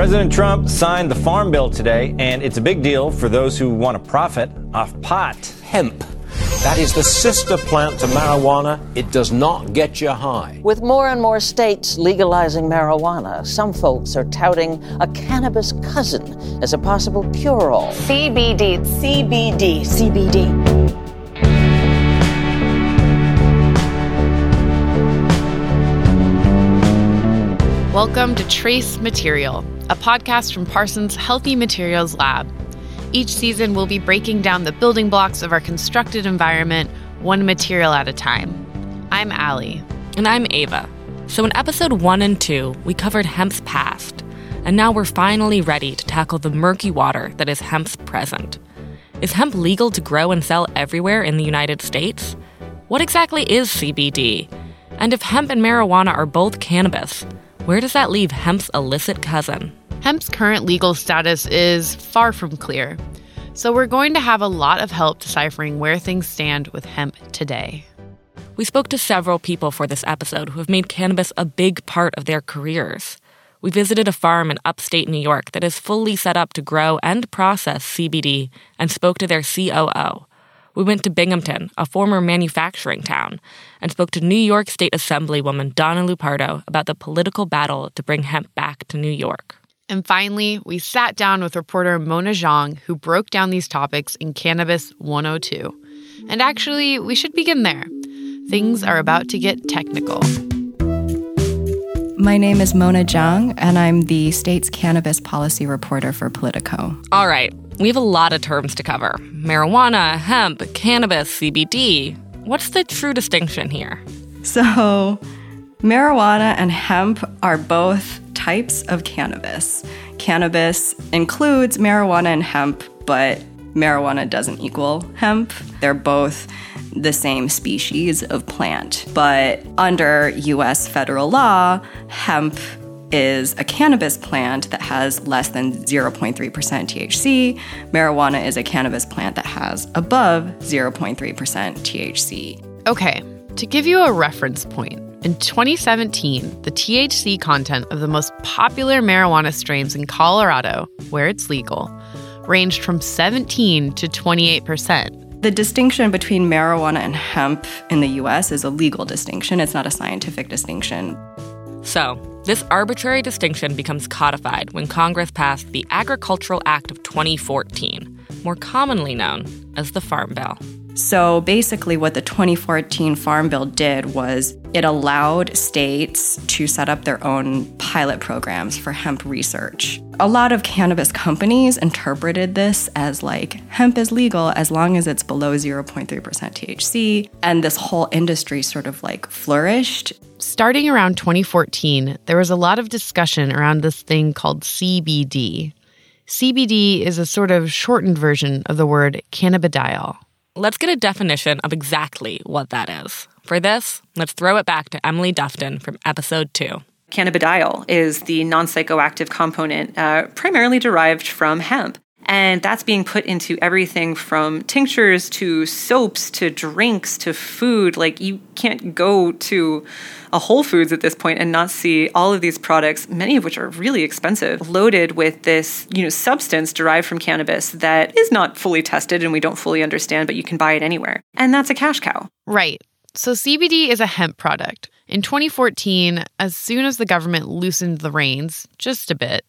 President Trump signed the Farm Bill today, and it's a big deal for those who want to profit off pot. Hemp. That is the sister plant to marijuana. It does not get you high. With more and more states legalizing marijuana, some folks are touting a cannabis cousin as a possible cure all. CBD. CBD. CBD. Welcome to Trace Material, a podcast from Parsons Healthy Materials Lab. Each season, we'll be breaking down the building blocks of our constructed environment, one material at a time. I'm Allie. And I'm Ava. So, in episode one and two, we covered hemp's past, and now we're finally ready to tackle the murky water that is hemp's present. Is hemp legal to grow and sell everywhere in the United States? What exactly is CBD? And if hemp and marijuana are both cannabis, where does that leave hemp's illicit cousin? Hemp's current legal status is far from clear, so we're going to have a lot of help deciphering where things stand with hemp today. We spoke to several people for this episode who have made cannabis a big part of their careers. We visited a farm in upstate New York that is fully set up to grow and process CBD and spoke to their COO. We went to Binghamton, a former manufacturing town, and spoke to New York State Assemblywoman Donna Lupardo about the political battle to bring hemp back to New York. And finally, we sat down with reporter Mona Zhang, who broke down these topics in Cannabis 102. And actually, we should begin there. Things are about to get technical. My name is Mona Zhang, and I'm the state's cannabis policy reporter for Politico. All right, we have a lot of terms to cover marijuana, hemp, cannabis, CBD. What's the true distinction here? So, marijuana and hemp are both types of cannabis. Cannabis includes marijuana and hemp, but marijuana doesn't equal hemp. They're both the same species of plant. But under US federal law, hemp is a cannabis plant that has less than 0.3% THC. Marijuana is a cannabis plant that has above 0.3% THC. Okay, to give you a reference point, in 2017, the THC content of the most popular marijuana strains in Colorado, where it's legal, ranged from 17 to 28 percent. The distinction between marijuana and hemp in the US is a legal distinction, it's not a scientific distinction. So, this arbitrary distinction becomes codified when Congress passed the Agricultural Act of 2014, more commonly known as the Farm Bill. So basically, what the 2014 Farm Bill did was it allowed states to set up their own pilot programs for hemp research. A lot of cannabis companies interpreted this as like hemp is legal as long as it's below 0.3% THC. And this whole industry sort of like flourished. Starting around 2014, there was a lot of discussion around this thing called CBD. CBD is a sort of shortened version of the word cannabidiol. Let's get a definition of exactly what that is. For this, let's throw it back to Emily Dufton from episode two. Cannabidiol is the non psychoactive component uh, primarily derived from hemp. And that's being put into everything from tinctures to soaps to drinks to food. Like, you can't go to a Whole Foods at this point and not see all of these products, many of which are really expensive, loaded with this, you know, substance derived from cannabis that is not fully tested and we don't fully understand, but you can buy it anywhere. And that's a cash cow. Right. So CBD is a hemp product. In 2014, as soon as the government loosened the reins just a bit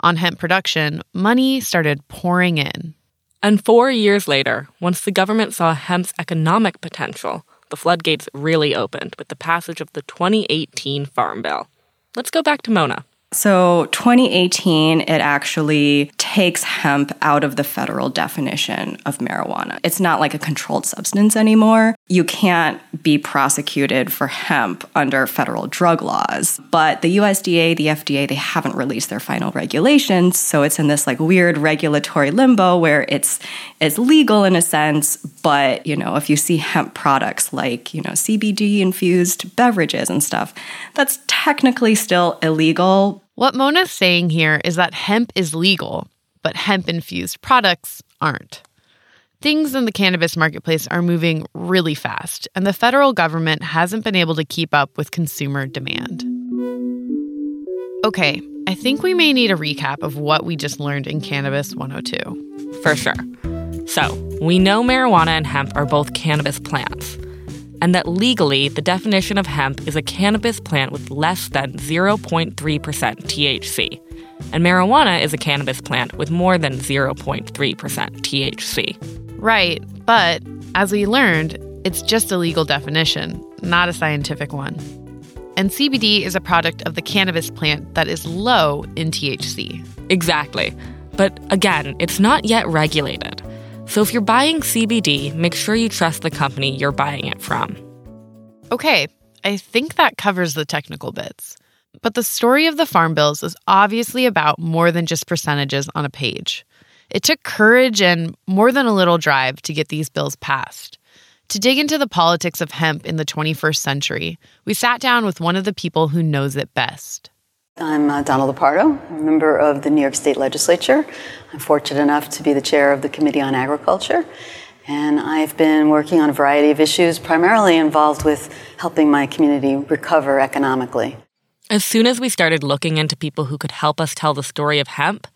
on hemp production, money started pouring in. And four years later, once the government saw hemp's economic potential, the floodgates really opened with the passage of the 2018 Farm Bill. Let's go back to Mona. So, 2018, it actually takes hemp out of the federal definition of marijuana. It's not like a controlled substance anymore. You can't be prosecuted for hemp under federal drug laws. But the USDA, the FDA, they haven't released their final regulations, so it's in this like weird regulatory limbo where it's it's legal in a sense, but you know, if you see hemp products like, you know, CBD infused beverages and stuff, that's technically still illegal. What Mona's saying here is that hemp is legal, but hemp infused products aren't. Things in the cannabis marketplace are moving really fast, and the federal government hasn't been able to keep up with consumer demand. Okay, I think we may need a recap of what we just learned in Cannabis 102. For sure. So, we know marijuana and hemp are both cannabis plants, and that legally, the definition of hemp is a cannabis plant with less than 0.3% THC, and marijuana is a cannabis plant with more than 0.3% THC. Right, but as we learned, it's just a legal definition, not a scientific one. And CBD is a product of the cannabis plant that is low in THC. Exactly. But again, it's not yet regulated. So if you're buying CBD, make sure you trust the company you're buying it from. Okay, I think that covers the technical bits. But the story of the farm bills is obviously about more than just percentages on a page. It took courage and more than a little drive to get these bills passed. To dig into the politics of hemp in the 21st century, we sat down with one of the people who knows it best. I'm uh, Donna Lupardo, a member of the New York State Legislature. I'm fortunate enough to be the chair of the Committee on Agriculture. And I've been working on a variety of issues, primarily involved with helping my community recover economically. As soon as we started looking into people who could help us tell the story of hemp,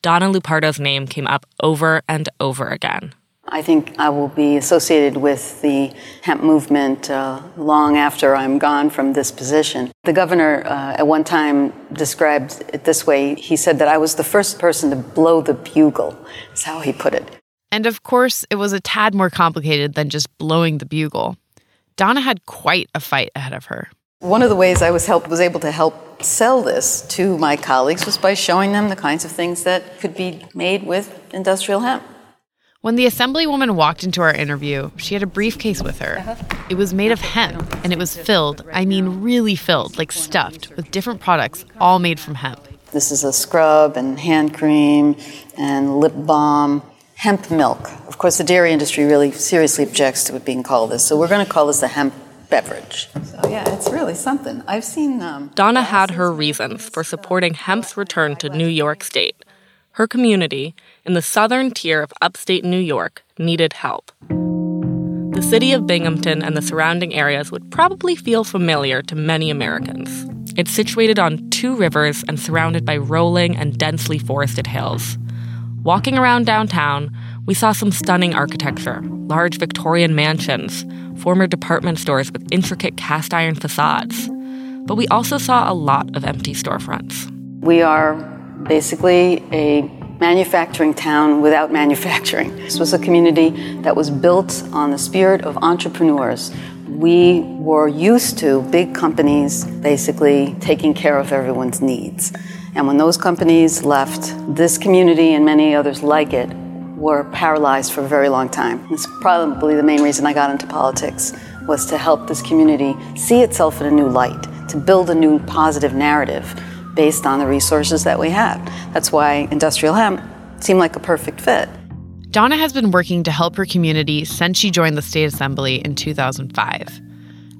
Donna Lupardo's name came up over and over again. I think I will be associated with the hemp movement uh, long after I'm gone from this position. The governor uh, at one time described it this way. He said that I was the first person to blow the bugle, is how he put it. And of course, it was a tad more complicated than just blowing the bugle. Donna had quite a fight ahead of her. One of the ways I was helped was able to help sell this to my colleagues was by showing them the kinds of things that could be made with industrial hemp. When the assemblywoman walked into our interview, she had a briefcase with her. It was made of hemp, and it was filled, I mean, really filled, like stuffed, with different products, all made from hemp. This is a scrub and hand cream and lip balm, hemp milk. Of course, the dairy industry really seriously objects to it being called this, so we're going to call this the hemp beverage. So, yeah, it's really something. I've seen. Um, Donna had her reasons for supporting hemp's return to New York State. Her community, in the southern tier of upstate New York, needed help. The city of Binghamton and the surrounding areas would probably feel familiar to many Americans. It's situated on two rivers and surrounded by rolling and densely forested hills. Walking around downtown, we saw some stunning architecture large Victorian mansions, former department stores with intricate cast iron facades. But we also saw a lot of empty storefronts. We are basically a manufacturing town without manufacturing. This was a community that was built on the spirit of entrepreneurs. We were used to big companies basically taking care of everyone's needs. And when those companies left, this community and many others like it were paralyzed for a very long time. It's probably the main reason I got into politics was to help this community see itself in a new light, to build a new positive narrative based on the resources that we have. That's why industrial hemp seemed like a perfect fit. Donna has been working to help her community since she joined the state assembly in 2005.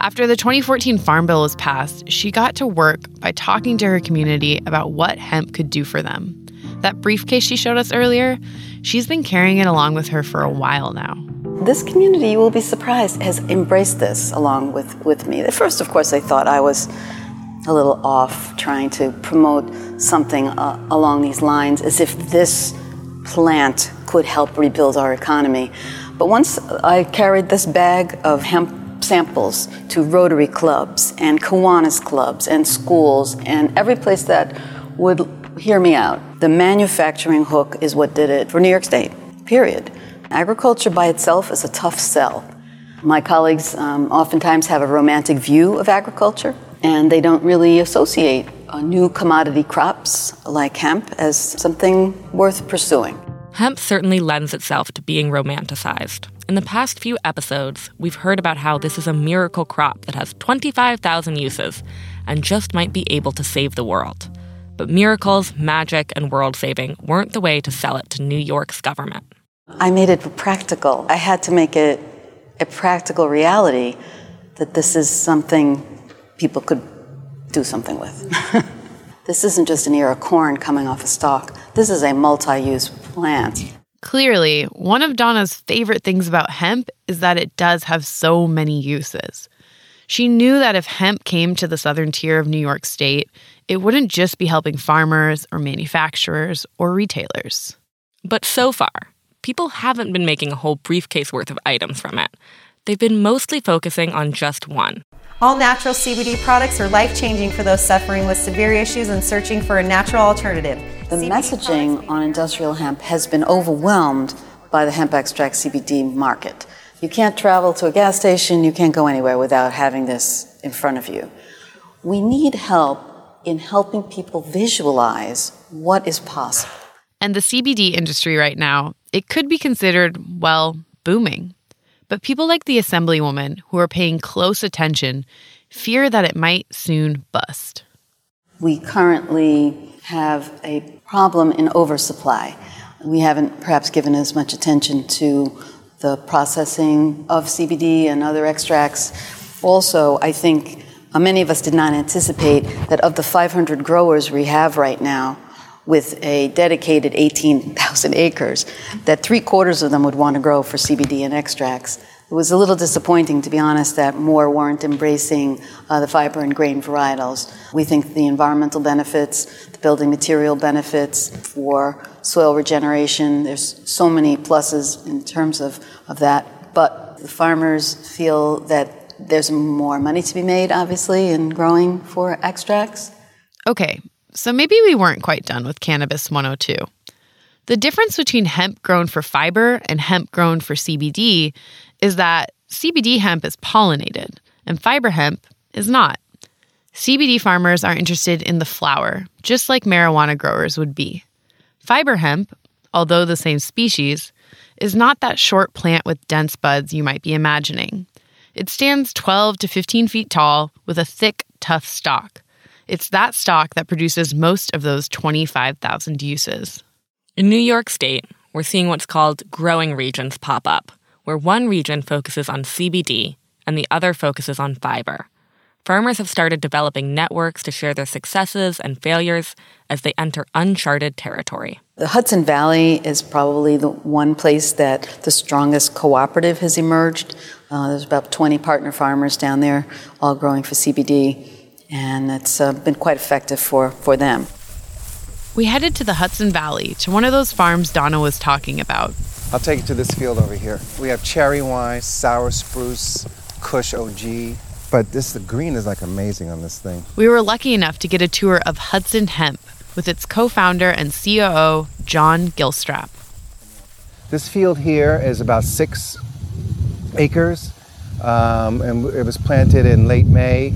After the 2014 Farm Bill was passed, she got to work by talking to her community about what hemp could do for them. That briefcase she showed us earlier, she's been carrying it along with her for a while now. This community, you will be surprised, has embraced this along with, with me. At first, of course, they thought I was a little off trying to promote something uh, along these lines as if this plant could help rebuild our economy. But once I carried this bag of hemp samples to Rotary clubs and Kiwanis clubs and schools and every place that would hear me out, the manufacturing hook is what did it for New York State, period. Agriculture by itself is a tough sell. My colleagues um, oftentimes have a romantic view of agriculture and they don't really associate uh, new commodity crops like hemp as something worth pursuing. Hemp certainly lends itself to being romanticized. In the past few episodes, we've heard about how this is a miracle crop that has 25,000 uses and just might be able to save the world. But miracles, magic, and world saving weren't the way to sell it to New York's government. I made it practical. I had to make it a practical reality that this is something people could do something with. this isn't just an ear of corn coming off a stalk, this is a multi use plant. Clearly, one of Donna's favorite things about hemp is that it does have so many uses. She knew that if hemp came to the southern tier of New York State, it wouldn't just be helping farmers or manufacturers or retailers. But so far, people haven't been making a whole briefcase worth of items from it. They've been mostly focusing on just one. All natural CBD products are life changing for those suffering with severe issues and searching for a natural alternative. The CBD messaging on industrial hemp has been overwhelmed by the hemp extract CBD market. You can't travel to a gas station, you can't go anywhere without having this in front of you. We need help in helping people visualize what is possible. And the CBD industry right now, it could be considered, well, booming. But people like the Assemblywoman, who are paying close attention, fear that it might soon bust. We currently have a problem in oversupply. We haven't perhaps given as much attention to the processing of CBD and other extracts. Also, I think uh, many of us did not anticipate that of the 500 growers we have right now, with a dedicated 18,000 acres, that three quarters of them would want to grow for CBD and extracts. It was a little disappointing, to be honest, that more weren't embracing uh, the fiber and grain varietals. We think the environmental benefits, the building material benefits for soil regeneration, there's so many pluses in terms of, of that. But the farmers feel that there's more money to be made, obviously, in growing for extracts. Okay, so maybe we weren't quite done with Cannabis 102. The difference between hemp grown for fiber and hemp grown for CBD is that CBD hemp is pollinated and fiber hemp is not. CBD farmers are interested in the flower, just like marijuana growers would be. Fiber hemp, although the same species, is not that short plant with dense buds you might be imagining. It stands 12 to 15 feet tall with a thick, tough stalk. It's that stalk that produces most of those 25,000 uses. In New York State, we're seeing what's called growing regions pop up, where one region focuses on CBD and the other focuses on fiber. Farmers have started developing networks to share their successes and failures as they enter uncharted territory. The Hudson Valley is probably the one place that the strongest cooperative has emerged. Uh, there's about 20 partner farmers down there, all growing for CBD, and it's uh, been quite effective for, for them. We headed to the Hudson Valley to one of those farms Donna was talking about. I'll take you to this field over here. We have cherry wine, sour spruce, Kush OG. But this the green is like amazing on this thing. We were lucky enough to get a tour of Hudson Hemp with its co-founder and COO John Gilstrap. This field here is about six acres, um, and it was planted in late May,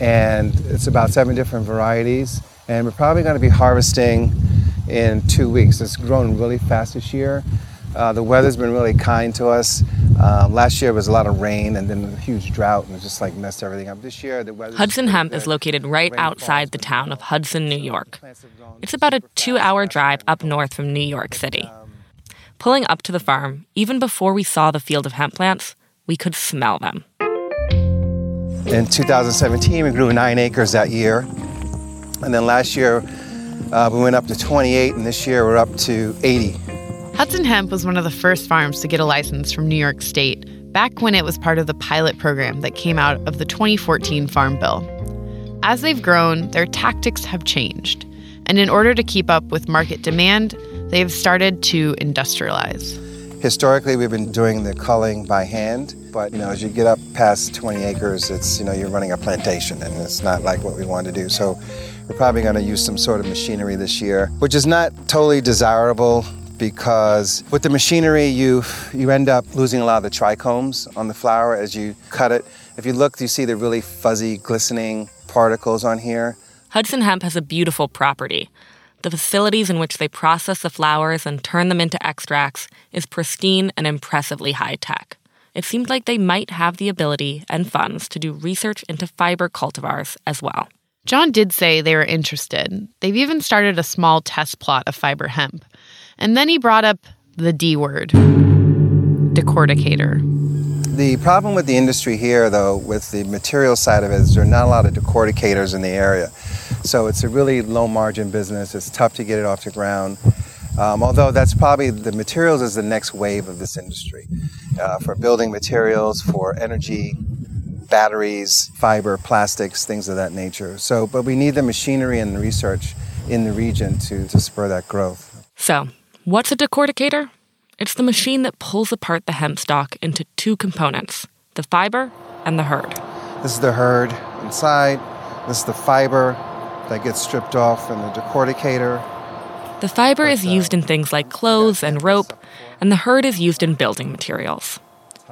and it's about seven different varieties and we're probably going to be harvesting in two weeks. It's grown really fast this year. Uh, the weather's been really kind to us. Um, last year was a lot of rain and then a huge drought and it just like messed everything up. This year the weather. Hudson Hemp is located right outside the town of Hudson, New York. It's about a two-hour drive up north from New York City. Pulling up to the farm, even before we saw the field of hemp plants, we could smell them. In 2017, we grew nine acres that year. And then last year, uh, we went up to 28, and this year we're up to 80. Hudson Hemp was one of the first farms to get a license from New York State back when it was part of the pilot program that came out of the 2014 Farm Bill. As they've grown, their tactics have changed. And in order to keep up with market demand, they have started to industrialize. Historically, we've been doing the culling by hand, but you know, as you get up past 20 acres, it's you know you're running a plantation, and it's not like what we want to do. So we're probably going to use some sort of machinery this year, which is not totally desirable because with the machinery you you end up losing a lot of the trichomes on the flower as you cut it. If you look, you see the really fuzzy, glistening particles on here. Hudson Hemp has a beautiful property. The facilities in which they process the flowers and turn them into extracts is pristine and impressively high tech. It seemed like they might have the ability and funds to do research into fiber cultivars as well. John did say they were interested. They've even started a small test plot of fiber hemp. And then he brought up the D word decorticator. The problem with the industry here, though, with the material side of it, is there are not a lot of decorticators in the area. So it's a really low margin business. It's tough to get it off the ground. Um, although that's probably the materials is the next wave of this industry uh, for building materials, for energy batteries, fiber, plastics, things of that nature. So, but we need the machinery and the research in the region to, to spur that growth. So, what's a decorticator? It's the machine that pulls apart the hemp stalk into two components the fiber and the hurd. This is the hurd inside, this is the fiber that gets stripped off in the decorticator. The fiber is used in things like clothes and rope, and the hurd is used in building materials.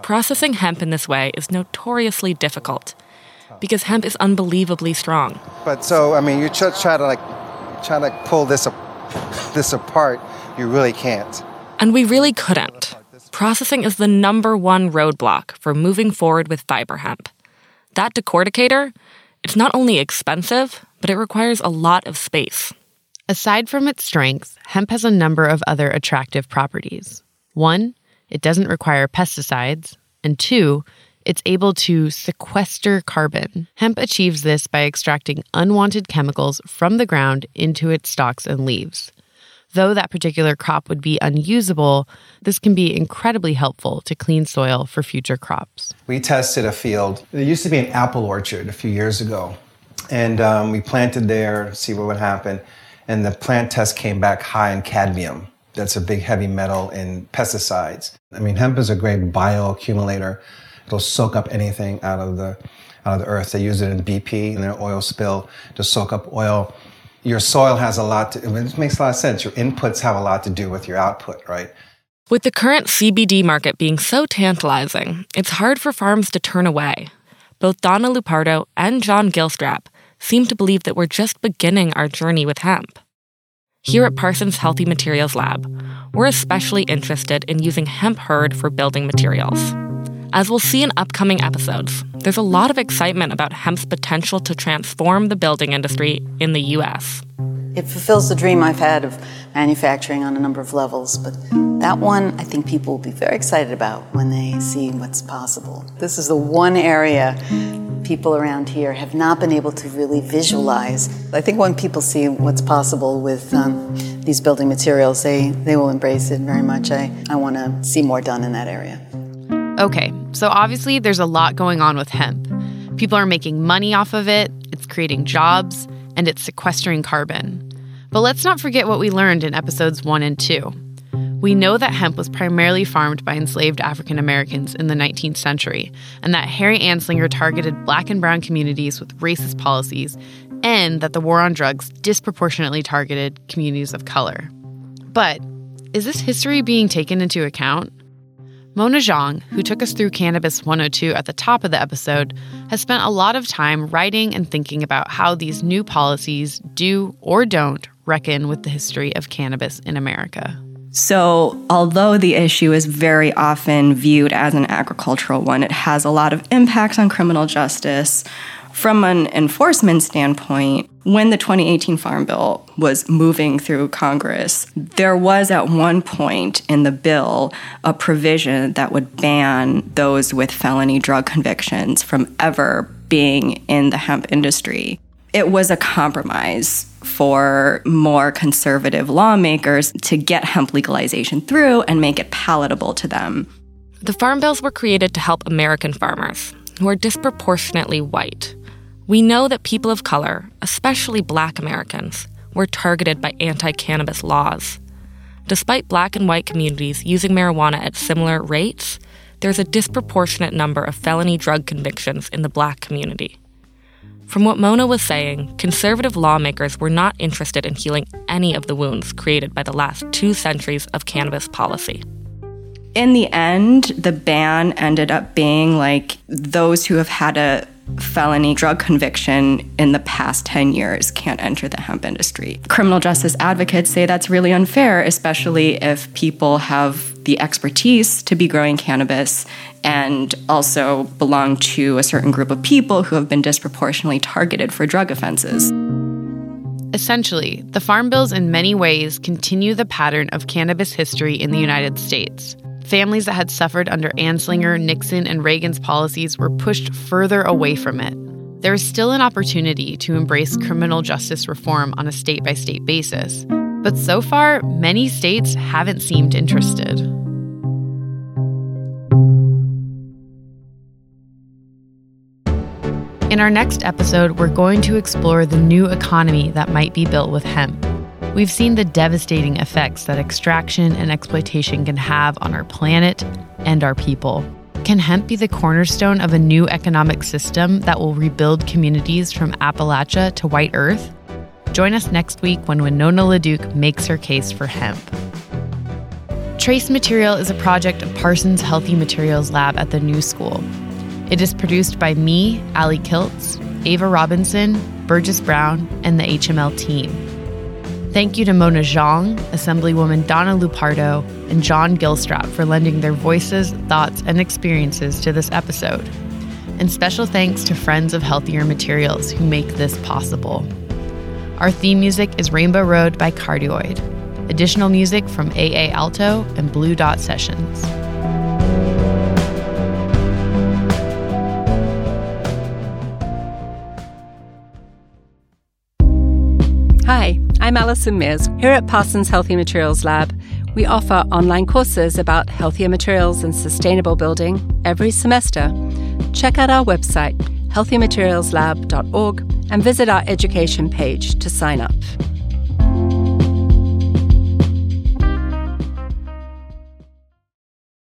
Processing hemp in this way is notoriously difficult because hemp is unbelievably strong. But so, I mean, you try, try to like try to pull this this apart, you really can't. And we really couldn't. Processing is the number one roadblock for moving forward with fiber hemp. That decorticator, it's not only expensive, but it requires a lot of space. Aside from its strengths, hemp has a number of other attractive properties. One, it doesn't require pesticides, and two, it's able to sequester carbon. Hemp achieves this by extracting unwanted chemicals from the ground into its stalks and leaves. Though that particular crop would be unusable, this can be incredibly helpful to clean soil for future crops. We tested a field. There used to be an apple orchard a few years ago, and um, we planted there, to see what would happen. And the plant test came back high in cadmium. That's a big heavy metal in pesticides. I mean, hemp is a great bioaccumulator. It'll soak up anything out of the out of the earth. They use it in BP in their oil spill to soak up oil. Your soil has a lot to. It makes a lot of sense. Your inputs have a lot to do with your output, right? With the current CBD market being so tantalizing, it's hard for farms to turn away. Both Donna Lupardo and John Gilstrap seem to believe that we're just beginning our journey with hemp. Here at Parsons Healthy Materials Lab, we're especially interested in using hemp hurd for building materials. As we'll see in upcoming episodes, there's a lot of excitement about hemp's potential to transform the building industry in the US. It fulfills the dream I've had of manufacturing on a number of levels, but that one I think people will be very excited about when they see what's possible. This is the one area people around here have not been able to really visualize. I think when people see what's possible with um, these building materials, they, they will embrace it very much. I, I want to see more done in that area. Okay, so obviously there's a lot going on with hemp. People are making money off of it, it's creating jobs, and it's sequestering carbon. But let's not forget what we learned in episodes 1 and 2. We know that hemp was primarily farmed by enslaved African Americans in the 19th century, and that Harry Anslinger targeted black and brown communities with racist policies, and that the war on drugs disproportionately targeted communities of color. But is this history being taken into account? Mona Zhang, who took us through Cannabis 102 at the top of the episode, has spent a lot of time writing and thinking about how these new policies do or don't reckon with the history of cannabis in America. So, although the issue is very often viewed as an agricultural one, it has a lot of impacts on criminal justice. From an enforcement standpoint, when the 2018 Farm Bill was moving through Congress, there was at one point in the bill a provision that would ban those with felony drug convictions from ever being in the hemp industry. It was a compromise for more conservative lawmakers to get hemp legalization through and make it palatable to them. The farm bills were created to help American farmers, who are disproportionately white. We know that people of color, especially black Americans, were targeted by anti cannabis laws. Despite black and white communities using marijuana at similar rates, there's a disproportionate number of felony drug convictions in the black community. From what Mona was saying, conservative lawmakers were not interested in healing any of the wounds created by the last two centuries of cannabis policy. In the end, the ban ended up being like those who have had a felony drug conviction in the past 10 years can't enter the hemp industry. Criminal justice advocates say that's really unfair, especially if people have the expertise to be growing cannabis and also belong to a certain group of people who have been disproportionately targeted for drug offenses. Essentially, the farm bills in many ways continue the pattern of cannabis history in the United States. Families that had suffered under Anslinger, Nixon, and Reagan's policies were pushed further away from it. There is still an opportunity to embrace criminal justice reform on a state by state basis, but so far, many states haven't seemed interested. In our next episode, we're going to explore the new economy that might be built with hemp. We've seen the devastating effects that extraction and exploitation can have on our planet and our people. Can hemp be the cornerstone of a new economic system that will rebuild communities from Appalachia to White Earth? Join us next week when Winona LaDuke makes her case for hemp. Trace Material is a project of Parsons Healthy Materials Lab at the New School. It is produced by me, Ali Kiltz, Ava Robinson, Burgess Brown, and the HML team. Thank you to Mona Zhang, Assemblywoman Donna Lupardo, and John Gilstrap for lending their voices, thoughts, and experiences to this episode. And special thanks to Friends of Healthier Materials who make this possible. Our theme music is Rainbow Road by Cardioid. Additional music from AA Aalto and Blue Dot Sessions. Hi, I'm Alison Mears. Here at Parsons Healthy Materials Lab, we offer online courses about healthier materials and sustainable building every semester. Check out our website, healthymaterialslab.org, and visit our education page to sign up.